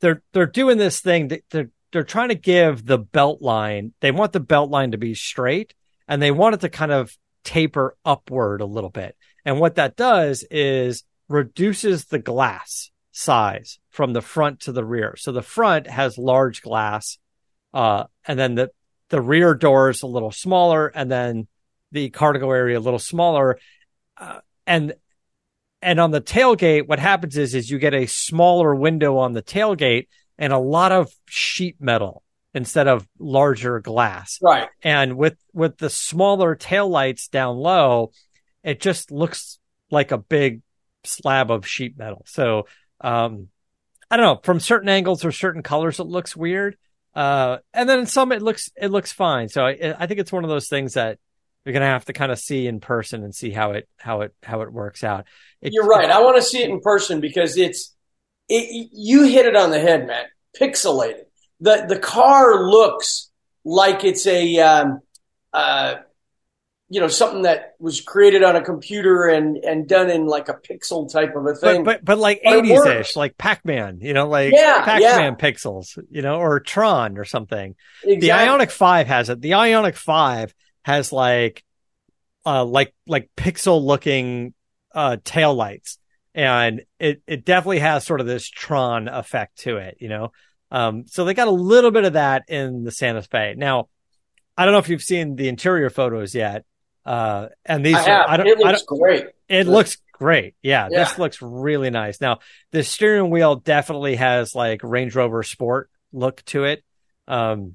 they're they're doing this thing that they're they're trying to give the belt line. They want the belt line to be straight and they want it to kind of taper upward a little bit. And what that does is reduces the glass size from the front to the rear. So the front has large glass, uh, and then the the rear door is a little smaller, and then the cargo area a little smaller, uh, and and on the tailgate, what happens is is you get a smaller window on the tailgate and a lot of sheet metal instead of larger glass. Right. And with with the smaller tail lights down low, it just looks like a big slab of sheet metal. So um, I don't know. From certain angles or certain colors, it looks weird. Uh, and then in some, it looks it looks fine. So I, I think it's one of those things that you're gonna have to kind of see in person and see how it how it how it works out. It, you're right. I want to see it in person because it's it, you hit it on the head, man. Pixelated. the The car looks like it's a um, uh, you know something that was created on a computer and and done in like a pixel type of a thing but but, but like 80s ish like pac-man you know like yeah, pac-man yeah. pixels you know or tron or something exactly. the Ioniq 5 has it the Ioniq 5 has like uh like like pixel looking uh tail lights and it it definitely has sort of this tron effect to it you know um so they got a little bit of that in the santa fe now I don't know if you've seen the interior photos yet, uh, and these, I, are, I don't, it looks great. It looks great. Yeah, yeah, this looks really nice. Now, the steering wheel definitely has like Range Rover Sport look to it. Um,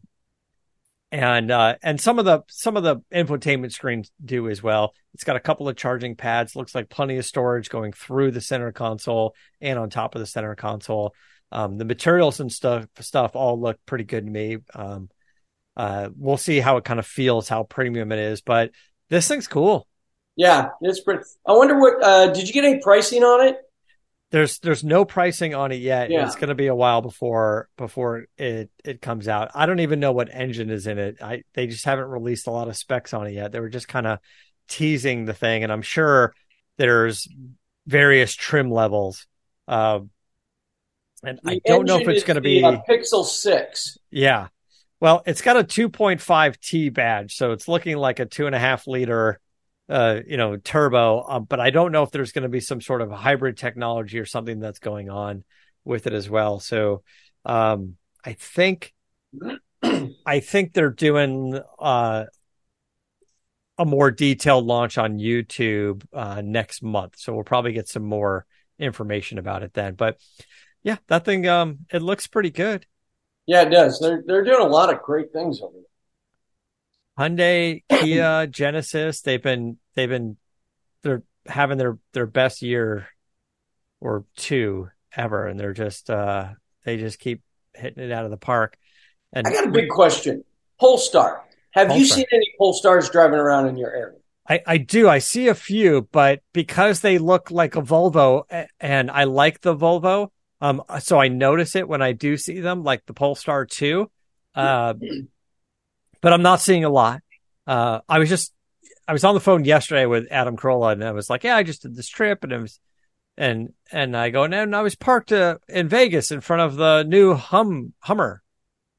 and uh, and some of the some of the infotainment screens do as well. It's got a couple of charging pads. Looks like plenty of storage going through the center console and on top of the center console. Um, the materials and stuff stuff all look pretty good to me. Um, uh, we'll see how it kind of feels, how premium it is, but this thing's cool. Yeah, it's pretty. I wonder what. Uh, did you get any pricing on it? There's there's no pricing on it yet. Yeah. It's going to be a while before before it it comes out. I don't even know what engine is in it. I they just haven't released a lot of specs on it yet. They were just kind of teasing the thing, and I'm sure there's various trim levels. Uh, and the I don't know if it's going to be a Pixel Six. Yeah, well, it's got a 2.5 T badge, so it's looking like a two and a half liter, uh, you know, turbo. Um, but I don't know if there's going to be some sort of hybrid technology or something that's going on with it as well. So, um, I think, <clears throat> I think they're doing uh, a more detailed launch on YouTube uh, next month. So we'll probably get some more information about it then. But yeah, that thing, um, it looks pretty good. Yeah, it does. They're they're doing a lot of great things over there. Hyundai, Kia, Genesis, they've been they've been they're having their their best year or two ever and they're just uh they just keep hitting it out of the park. And I got a big question. Polestar. Have you seen any Polestars driving around in your area? I, I do. I see a few, but because they look like a Volvo and I like the Volvo, um, so I notice it when I do see them, like the Polestar 2. Uh, <clears throat> but I'm not seeing a lot. Uh, I was just, I was on the phone yesterday with Adam Carolla and I was like, yeah, I just did this trip and it was, and, and I go, and I was parked uh, in Vegas in front of the new hum, Hummer.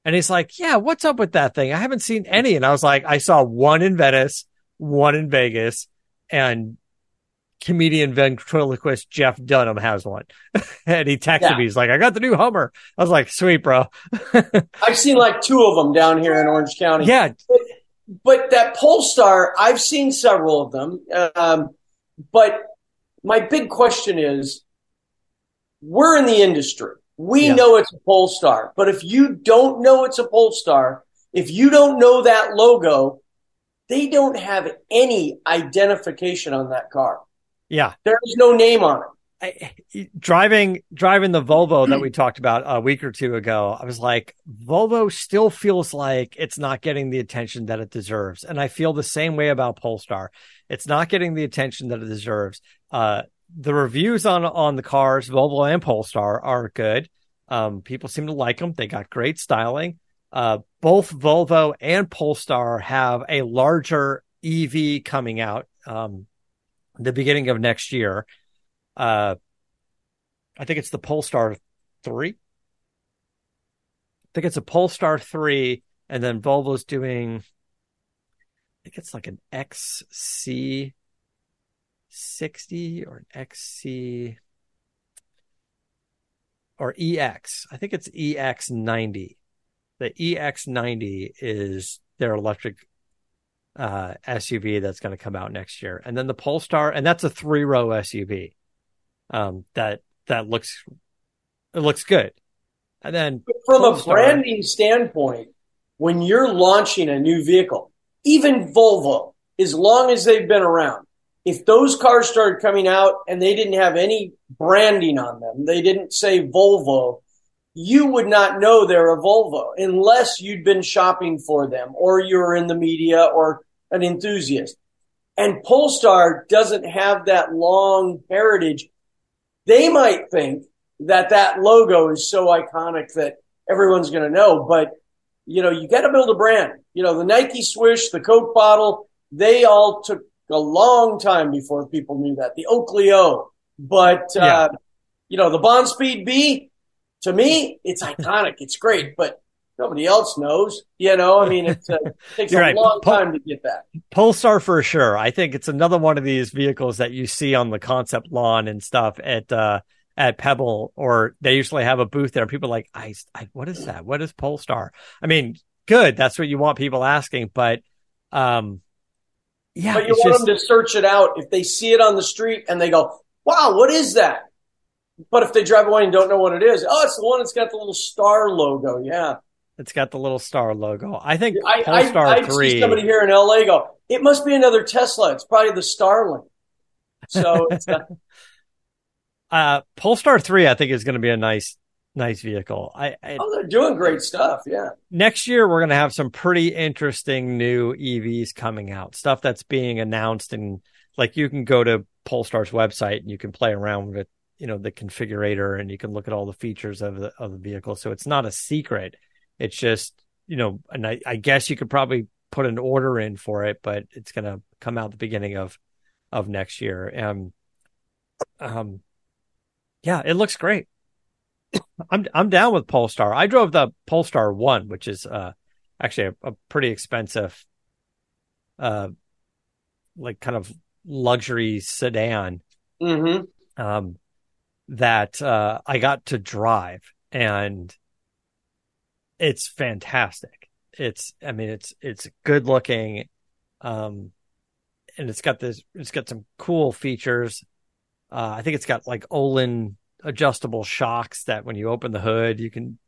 And he's like, yeah, what's up with that thing? I haven't seen any. And I was like, I saw one in Venice one in Vegas, and comedian ventriloquist Jeff Dunham has one. <laughs> and he texted Yeah. me, he's like, I got the new Hummer. I was like, sweet, bro. <laughs> I've seen like two of them down here in Orange County. yeah. But that Polestar, I've seen several of them. Um, but my big question is we're in the industry. We Yeah. know it's a Polestar. But if you don't know it's a Polestar, if you don't know that logo, they don't have any identification on that car. Yeah. There's no name on it. I, driving driving the Volvo that <clears throat> we talked about a week or two ago, I was like, Volvo still feels like it's not getting the attention that it deserves, and I feel the same way about Polestar. It's not getting the attention that it deserves. Uh, the reviews on on the cars, Volvo and Polestar, are good. Um, people seem to like them. They got great styling. Uh, both Volvo and Polestar have a larger EV coming out um, the beginning of next year. Uh, I think it's the Polestar 3. I think it's a Polestar 3, and then Volvo's doing, I think it's like an XC 60 or an XC or EX. I think it's EX 90. The EX 90 is their electric uh, SUV that's going to come out next year. And then the Polestar, and that's a three row SUV um, that that looks it looks good. And then From a branding standpoint, when you're launching a new vehicle, even Volvo, as long as they've been around, if those cars started coming out and they didn't have any branding on them, they didn't say Volvo, you would not know they're a Volvo unless you'd been shopping for them or you're in the media or an enthusiast. And Polestar doesn't have that long heritage. They might think that that logo is so iconic that everyone's going to know, but you know, you got to build a brand. You know, the Nike swish, the Coke bottle, they all took a long time before people knew that. The Oakley O, but uh, Yeah. you know, the Bon Speed B, to me, it's iconic. It's great, but nobody else knows. You know, I mean, it uh, takes a right. long Po- time to get that. Polestar for sure. I think it's another one of these vehicles that you see on the concept lawn and stuff at uh at Pebble, or they usually have a booth there. People are like, I, I what is that? What is Polestar? I mean, good. That's what you want people asking, but um, yeah, But you want just them to search it out if they see it on the street and they go, "Wow, what is that?" But if they drive away and don't know what it is, oh, it's the one that's got the little star logo. Yeah, it's got the little star logo. I think I, Polestar I, I three. see somebody here in LA go, "It must be another Tesla. It's probably the Starlink." So it's uh, <laughs> uh, Polestar three, I think is going to be a nice, nice vehicle. I, I oh, they're doing great stuff. Yeah, next year we're going to have some pretty interesting new EVs coming out. Stuff that's being announced and like you can go to Polestar's website and you can play around with you know the configurator and you can look at all the features of the of the vehicle. So it's not a secret. It's just you know, and I, I guess you could probably put an order in for it, but it's going to come out the beginning of of next year. Um, um, yeah, it looks great. <coughs> I'm I'm down with Polestar. I drove the Polestar one, which is uh actually a, a pretty expensive uh like kind of luxury sedan hmm um that uh I got to drive and it's fantastic. It's I mean it's it's good looking um and it's got this it's got some cool features. Uh I think it's got like Öhlins adjustable shocks that when you open the hood you can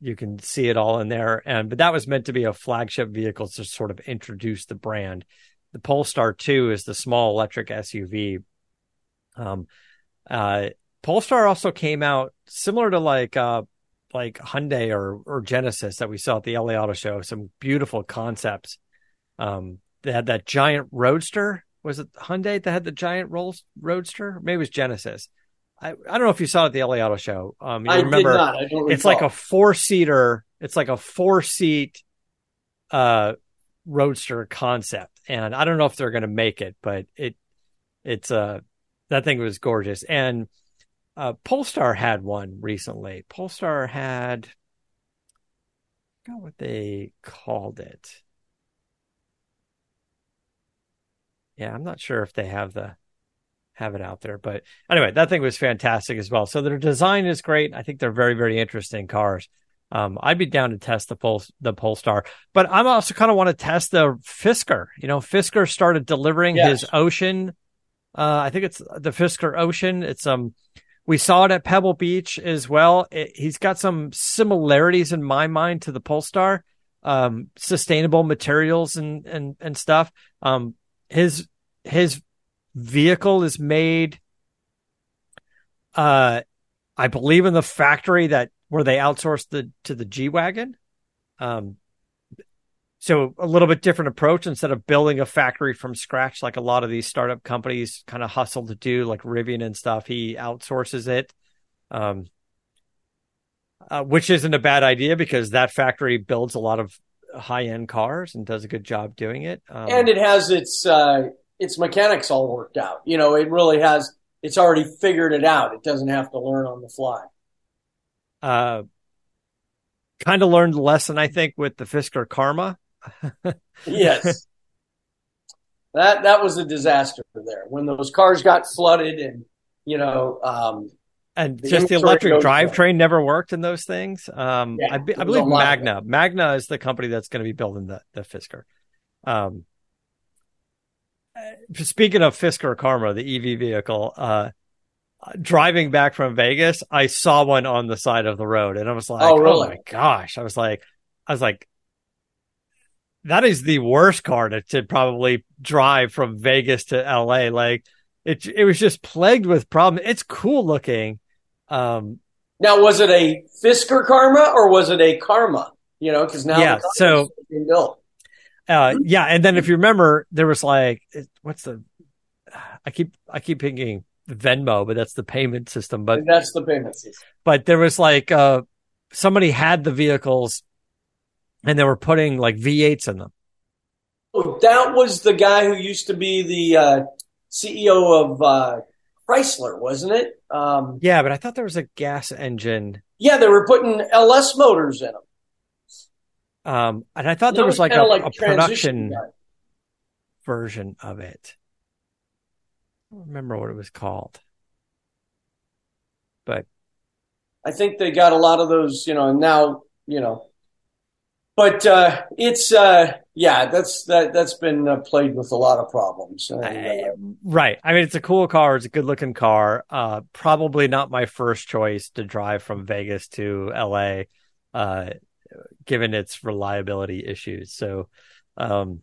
you can see it all in there and but that was meant to be a flagship vehicle to sort of introduce the brand the polestar 2 is the small electric suv um uh polestar also came out similar to like uh like Hyundai or or Genesis that we saw at the LA Auto Show. Some beautiful concepts. Um, they had that giant roadster. Was it Hyundai that had the giant rolls roadster? Maybe it was Genesis. I, I don't know if you saw it at the LA Auto Show. Um, you I remember did not. I don't it's like a four seater. It's like a four seat uh roadster concept, and I don't know if they're going to make it, but it it's uh that thing was gorgeous. And uh Polestar had one recently. Polestar had I forgot what they called it. Yeah, I'm not sure if they have the have it out there, but anyway, that thing was fantastic as well. So their design is great. I think they're very very interesting cars. Um, I'd be down to test the Pol the Polestar, but I'm also kind of want to test the Fisker. You know, Fisker started delivering Yes. his Ocean. Uh, I think it's the Fisker Ocean. It's um, we saw it at Pebble Beach as well. It, he's got some similarities in my mind to the Polestar, um, sustainable materials and and and stuff. Um, his his vehicle is made, uh, I believe in the factory that where they outsourced the to the G wagon. Um, so a little bit different approach instead of building a factory from scratch like a lot of these startup companies kind of hustle to do, like Rivian and stuff. He outsources it, um, uh, which isn't a bad idea because that factory builds a lot of high end cars and does a good job doing it. Um, and it has its uh, its mechanics all worked out. You know, it really has. It's already figured it out. It doesn't have to learn on the fly. uh, kind of learned the lesson, I think, with the Fisker Karma. Yes, that that was a disaster there when those cars got flooded and you know um, and The just the electric drivetrain never worked in those things. Um, Yeah, I, be, I believe a lot of Magna. Magna is the company that's going to be building the the Fisker. Um, uh, speaking of Fisker Karma, the EV vehicle, uh, driving back from Vegas, I saw one on the side of the road, and I was like, Oh, really? my gosh!" I was like, I was like. That is the worst car to, to probably drive from Vegas to LA. Like it, it was just plagued with problems. It's cool looking, um, now was it a Fisker Karma or was it a Karma? You know, because now Yeah, the so- being built. Uh, yeah, and then if you remember, there was like, what's the? I keep I keep thinking Venmo, but that's the payment system. But And that's the payment system. but there was like uh, somebody had the vehicles, and they were putting like V8s in them. Oh, that was the guy who used to be the uh, CEO of uh, Chrysler, wasn't it? Um, Yeah, but I thought there was a gas engine, yeah, they were putting LS motors in them. um, and I thought there That was like a, like a production guy. version of it. I don't remember what it was called, but I think they got a lot of those, you know, and now, you know, but uh, it's uh, yeah, that's that that's been uh, played with a lot of problems. And, uh, Right. I mean, it's a cool car. It's a good looking car. Uh, probably not my first choice to drive from Vegas to LA, uh, given its reliability issues. So, um,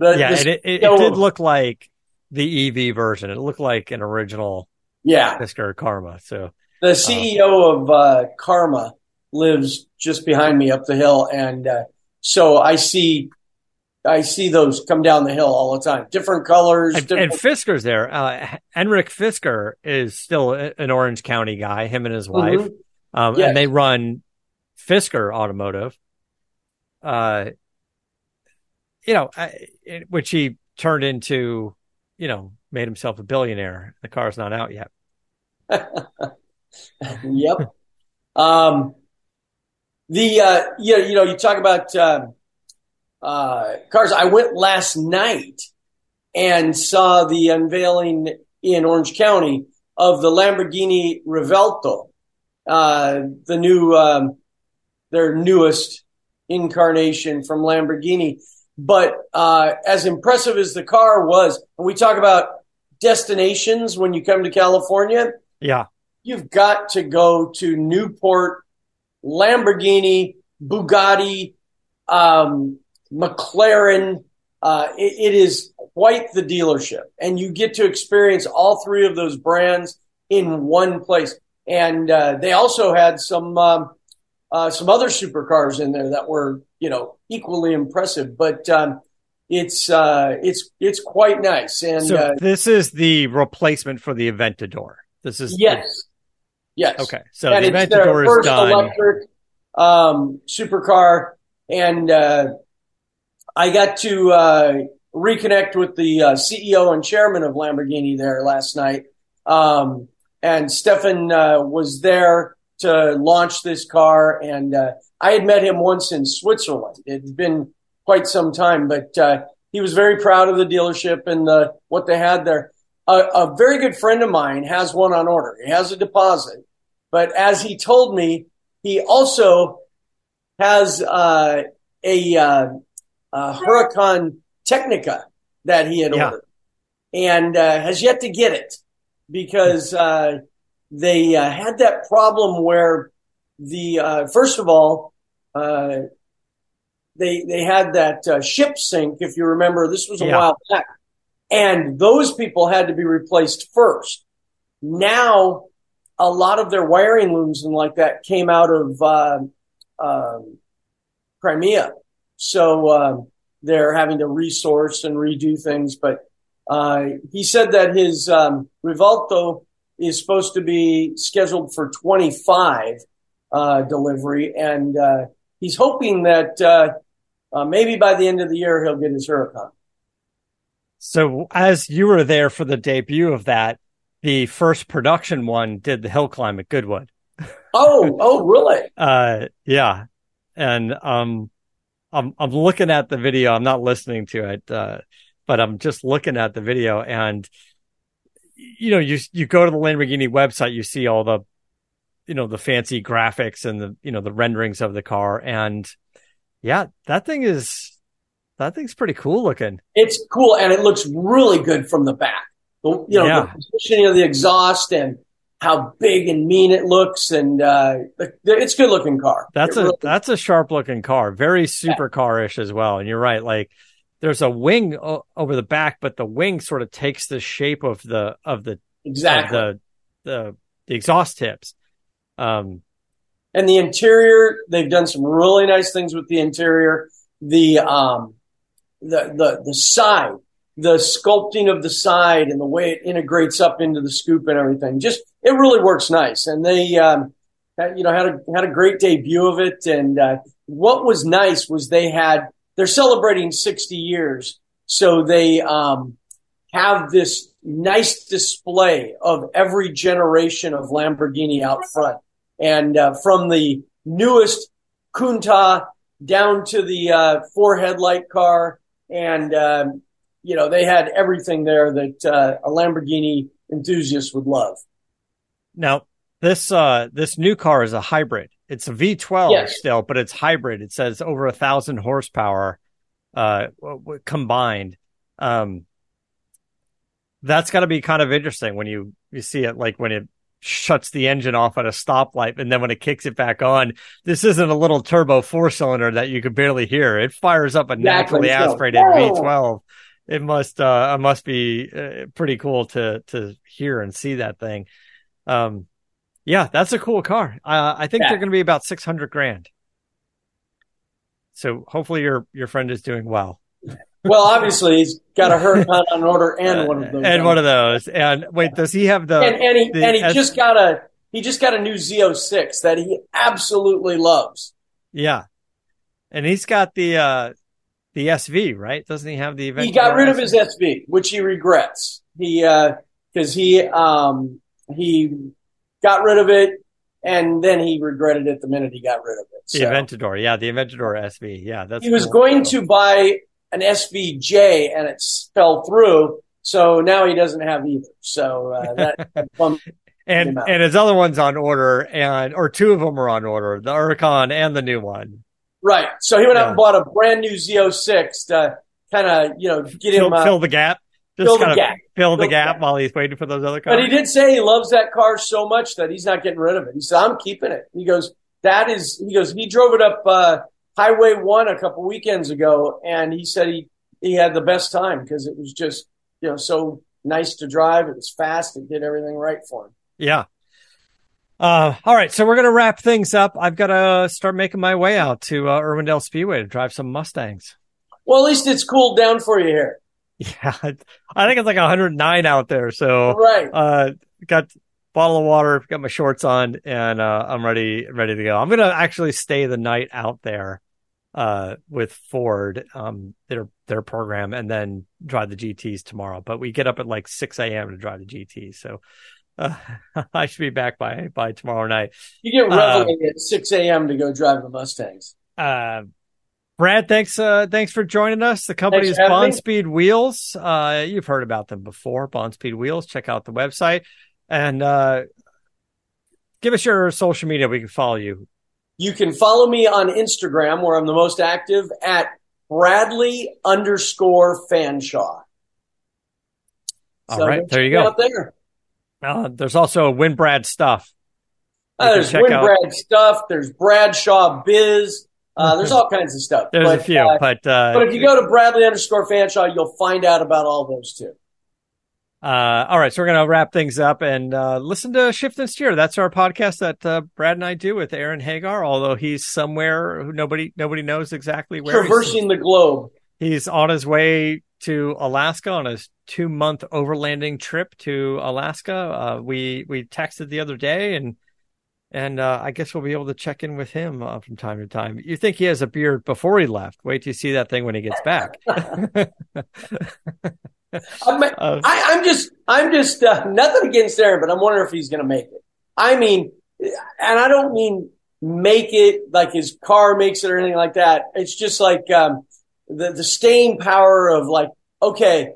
yeah, and it, it, it did look like the EV version. It looked like an original yeah, Fisker Karma. So, the CEO of uh, Karma lives just behind me up the hill, and uh, so I see. I see those come down the hill all the time. Different colors, and, different and Fisker's there. Uh, Henrik Fisker is still an Orange County guy, him and his wife. Mhm. Um, Yes. and they run Fisker Automotive. Uh, you know, I, it, which he turned into, you know, made himself a billionaire. The car's not out yet. <laughs> yep. Um, the uh, you know, you know, you talk about um, uh, cars. I went last night and saw the unveiling in Orange County of the Lamborghini Revuelto, uh, the new um, their newest incarnation from Lamborghini. But uh, as impressive as the car was, when we talk about destinations when you come to California, Yeah. you've got to go to Newport, Lamborghini, Bugatti, um, McLaren. Uh, it, it is quite the dealership, and you get to experience all three of those brands in one place. And uh, they also had some um, uh, some other supercars in there that were, you know, equally impressive. But um, it's uh, it's it's quite nice. And So uh, this is the replacement for the Aventador. This is yes, yes, Okay, so and the Aventador is first done. electric um, supercar, and uh, I got to uh, reconnect with the uh, CEO and chairman of Lamborghini there last night, um, and Stephan uh, was there to launch this car, and uh, I had met him once in Switzerland. It's been quite some time, but uh, he was very proud of the dealership and the, what they had there. A, a very good friend of mine has one on order. He has a deposit, but as he told me, he also has uh, a, uh, a Huracan Tecnica that he had Yeah. ordered and uh, has yet to get it because uh, they uh, had that problem where the uh, first of all uh, they they had that uh, ship sink if you remember this was a Yeah. while back and those people had to be replaced first. Now a lot of their wiring looms and like that came out of uh, Crimea. So um, they're having to resource and redo things. But uh, he said that his um, is supposed to be scheduled for 25 uh, delivery, and uh, he's hoping that uh, uh, maybe by the end of the year he'll get his Huracan. So as you were there for the debut of that, the first production one did the hill climb at Goodwood. Oh, oh, really? <laughs> Uh, yeah, and um, I'm I'm looking at the video. I'm not listening to it, uh, but I'm just looking at the video, and you know, you you go to the Lamborghini website, you see all the, you know, the fancy graphics and the you know the renderings of the car, and yeah, that thing is that thing's pretty cool looking. It's cool, and it looks really good from the back. You know, Yeah. the positioning of the exhaust and how big and mean it looks, and uh, it's a good looking car. That's It a really- that's a sharp looking car, very supercar-ish as well. And you're right, like there's a wing o- over the back, but the wing sort of takes the shape of the of the exactly. of the, the the exhaust tips. Um, And the interior, they've done some really nice things with the interior. The um, the the the side, the sculpting of the side, and the way it integrates up into the scoop and everything, just it really works nice. And they, um, had, you know, had a had a great debut of it. And uh, what was nice was they had they're celebrating 60 years, so they um, have this nice display of every generation of Lamborghini out front and uh, from the newest Countach down to the uh, four headlight car, and um, you know they had everything there that uh, a Lamborghini enthusiast would love. now this uh this new car is a hybrid. It's a V12 Yes. still, but it's hybrid. It says over a thousand horsepower uh combined. Um, that's got to be kind of interesting when you you see it like when it shuts the engine off at a stoplight and then when it kicks it back on this isn't a little turbo four cylinder that you could barely hear. It fires up a naturally aspirated whoa. v12 it must uh it must be uh, pretty cool to to hear and see that thing. Um yeah that's a cool car. Uh, i think Yeah. they're going to be about 600 grand. So hopefully your your friend is doing well Well, obviously he's got a Huracan on order and one of <laughs> those, and one of those and wait does he have the and, and he the and he S- just got a he just got a new Z06 that he absolutely loves. Yeah. And he's got the uh the SV, right? Doesn't he have the event? he got rid of his SV, which he regrets. He because he um he got rid of it, and then he regretted it the minute he got rid of it. the So Aventador. Yeah, the Aventador SV. Yeah, that's he was cool. going to buy an SVJ, and it fell through. So now he doesn't have either. So uh, that <laughs> and and his other one's on order and or two of them are on order, the Huracan and the new one. right. So he went out and bought a brand new Z06 to kind of you know get Fill, him. Uh, fill the gap. Just fill the kind of gap. fill the the gap gap. while he's waiting for those other cars. But he did say he loves that car so much that he's not getting rid of it. He said, I'm keeping it. He goes, that is, he goes, he drove it up, uh, Highway one a couple weekends ago and he said he, he had the best time because it was just, you know, so nice to drive. It was fast. It did everything right for him. Yeah. Uh, all right, so we're gonna wrap things up. I've got to start making my way out to uh, Irwindale Speedway to drive some Mustangs. Well, at least it's cooled down for you here. <laughs> Yeah, I think it's like 109 out there. So, Right. uh, got bottle of water, got my shorts on, and uh, I'm ready, ready to go. I'm gonna actually stay the night out there, uh, with Ford, um, their their program, and then drive the GTS tomorrow. But we get up at like 6 a.m. to drive the GT, so uh, <laughs> I should be back by by tomorrow night. You get Uh, at 6 a.m. to go drive the Mustangs. Uh, Brad, thanks, uh, thanks for joining us. The company Thanks is Bon me. Speed Wheels. Uh, you've heard about them before, Bon Speed Wheels. Check out the website and, uh, give us your social media. We can follow you. You can follow me on Instagram where I'm the most active at Bradley underscore Fanshaw. All right, check there you go. There. Uh, there's also Win Brad stuff. Uh, there's check Win out- Brad stuff. There's Bradshaw Biz. Uh, there's all kinds of stuff. There's but, a few, uh, but, uh, but if you go to Bradley underscore Fanshaw, you'll find out about all those too. Uh, all right, so we're gonna wrap things up and uh, listen to Shift and Steer. That's our podcast that uh, Brad and I do with Aaron Hagar. Although he's somewhere who nobody nobody knows exactly where. he's- Traversing the globe. He's on his way to Alaska on his two month overlanding trip to Alaska. Uh, we we texted the other day and and uh, I guess we'll be able to check in with him uh, from time to time. You think he has a beard before he left? Wait till you see that thing when he gets back. <laughs> <laughs> <laughs> I'm, Uh, I, I'm just, I'm just uh, <laughs> nothing against Aaron, but I'm wondering if he's going to make it. I mean, and I don't mean make it like his car makes it or anything like that. It's just like um, the the staying power of like, okay,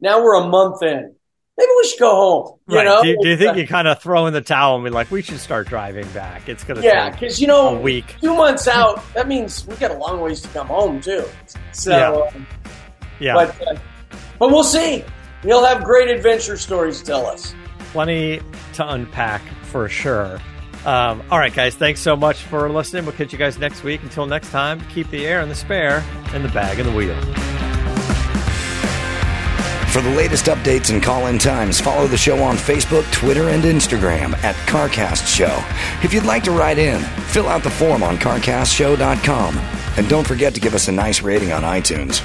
now we're a month in. Maybe we should go home. You right. know? do, do you think you kind of throw in the towel and be like, we should start driving back? It's gonna Yeah, because you know, a week. two months out, that means we got a long ways to come home too. So, Yeah. um, Yeah, but uh, but we'll see. He'll have great adventure stories to tell us. plenty to unpack for sure. Um, all right, guys, thanks so much for listening. We'll catch you guys next week. Until next time, keep the air in the spare and the bag in the wheel. For the latest updates and call in times, follow the show on Facebook, Twitter, and Instagram at CarCast Show. If you'd like to write in, fill out the form on CarCastShow.com. And don't forget to give us a nice rating on iTunes.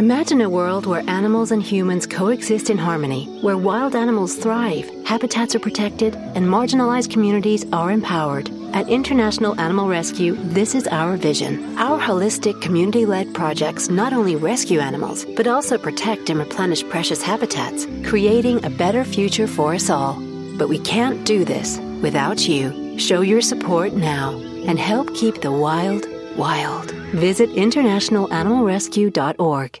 Imagine a world where animals and humans coexist in harmony, where wild animals thrive, habitats are protected, and marginalized communities are empowered. At International Animal Rescue, this is our vision. Our holistic, community led projects not only rescue animals, but also protect and replenish precious habitats, creating a better future for us all. But we can't do this without you. Show your support now and help keep the wild wild. Visit internationalanimalrescue.org.